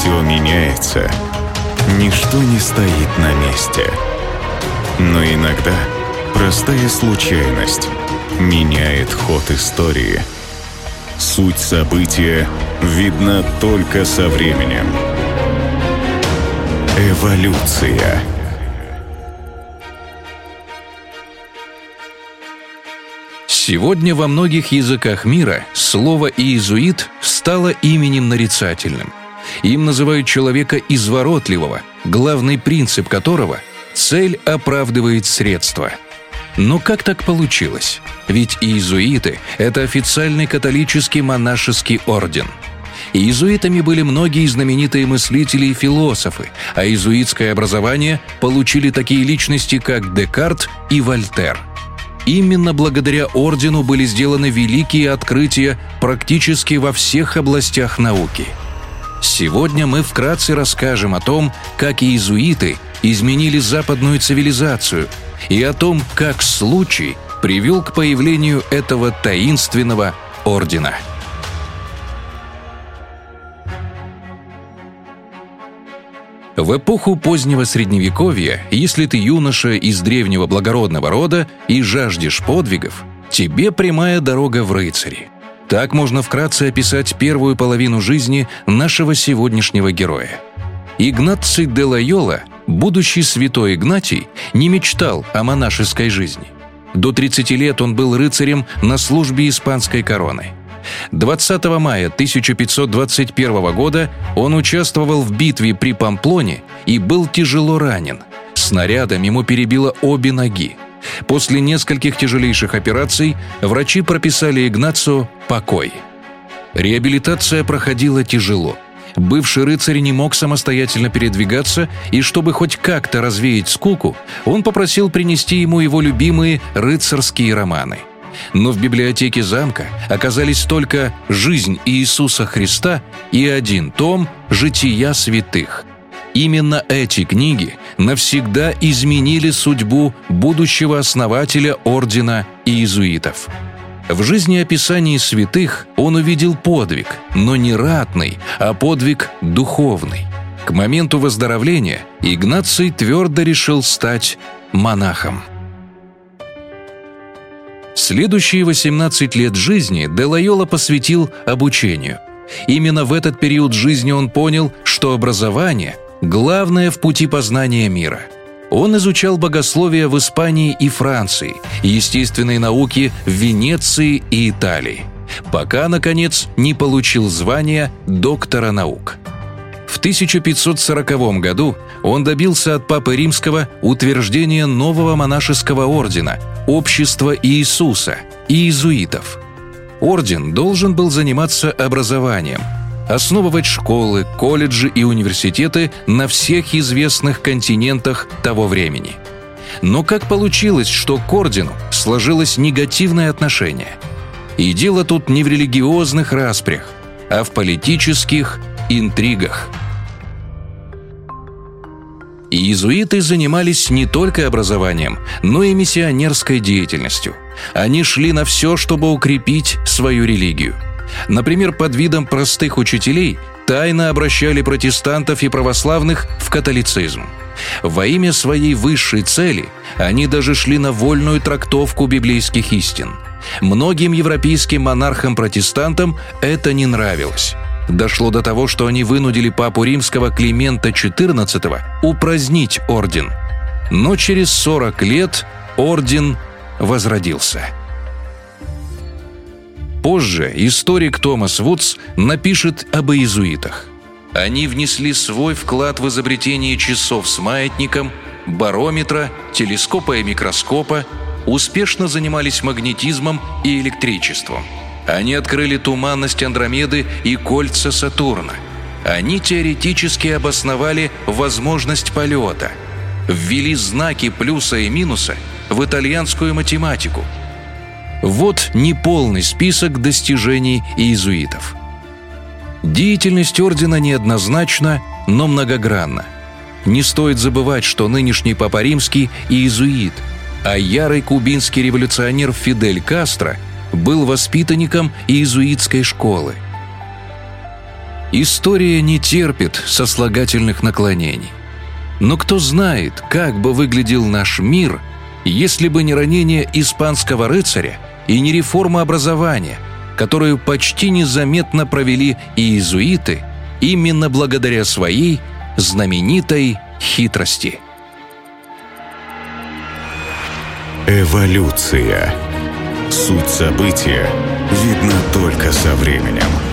Все меняется, ничто не стоит на месте. Но иногда простая случайность меняет ход истории. Суть события видна только со временем. Эволюция. Сегодня во многих языках мира слово «иезуит» стало именем нарицательным. Им называют человека изворотливого, главный принцип которого – цель оправдывает средства. Но как так получилось? Ведь иезуиты – это официальный католический монашеский орден – Иезуитами были многие знаменитые мыслители и философы, а иезуитское образование получили такие личности, как Декарт и Вольтер – Именно благодаря ордену были сделаны великие открытия практически во всех областях науки. Сегодня мы вкратце расскажем о том, как иезуиты изменили западную цивилизацию и о том, как случай привел к появлению этого таинственного ордена. В эпоху позднего Средневековья, если ты юноша из древнего благородного рода и жаждешь подвигов, тебе прямая дорога в рыцари. Так можно вкратце описать первую половину жизни нашего сегодняшнего героя. Игнаций де Лайола, будущий святой Игнатий, не мечтал о монашеской жизни. До 30 лет он был рыцарем на службе испанской короны – 20 мая 1521 года он участвовал в битве при Памплоне и был тяжело ранен. Снарядом ему перебило обе ноги. После нескольких тяжелейших операций врачи прописали Игнацио покой. Реабилитация проходила тяжело. Бывший рыцарь не мог самостоятельно передвигаться, и чтобы хоть как-то развеять скуку, он попросил принести ему его любимые рыцарские романы – но в библиотеке замка оказались только «Жизнь Иисуса Христа» и один том «Жития святых». Именно эти книги навсегда изменили судьбу будущего основателя ордена иезуитов. В жизни описании святых он увидел подвиг, но не ратный, а подвиг духовный. К моменту выздоровления Игнаций твердо решил стать монахом. Следующие 18 лет жизни Делайола посвятил обучению. Именно в этот период жизни он понял, что образование – главное в пути познания мира. Он изучал богословие в Испании и Франции, естественные науки в Венеции и Италии, пока, наконец, не получил звания доктора наук. В 1540 году он добился от Папы Римского утверждения нового монашеского ордена – Общества Иисуса, иезуитов. Орден должен был заниматься образованием, основывать школы, колледжи и университеты на всех известных континентах того времени. Но как получилось, что к ордену сложилось негативное отношение? И дело тут не в религиозных распрях, а в политических интригах – Иезуиты занимались не только образованием, но и миссионерской деятельностью. Они шли на все, чтобы укрепить свою религию. Например, под видом простых учителей тайно обращали протестантов и православных в католицизм. Во имя своей высшей цели они даже шли на вольную трактовку библейских истин. Многим европейским монархам-протестантам это не нравилось. Дошло до того, что они вынудили папу римского Климента XIV упразднить орден. Но через 40 лет орден возродился. Позже историк Томас Вудс напишет об иезуитах. Они внесли свой вклад в изобретение часов с маятником, барометра, телескопа и микроскопа, успешно занимались магнетизмом и электричеством – они открыли туманность Андромеды и кольца Сатурна. Они теоретически обосновали возможность полета. Ввели знаки плюса и минуса в итальянскую математику. Вот неполный список достижений иезуитов. Деятельность ордена неоднозначна, но многогранна. Не стоит забывать, что нынешний Папа Римский – иезуит, а ярый кубинский революционер Фидель Кастро – был воспитанником иезуитской школы. История не терпит сослагательных наклонений. Но кто знает, как бы выглядел наш мир, если бы не ранение испанского рыцаря и не реформа образования, которую почти незаметно провели и иезуиты именно благодаря своей знаменитой хитрости. Эволюция. Суть события видна только со временем.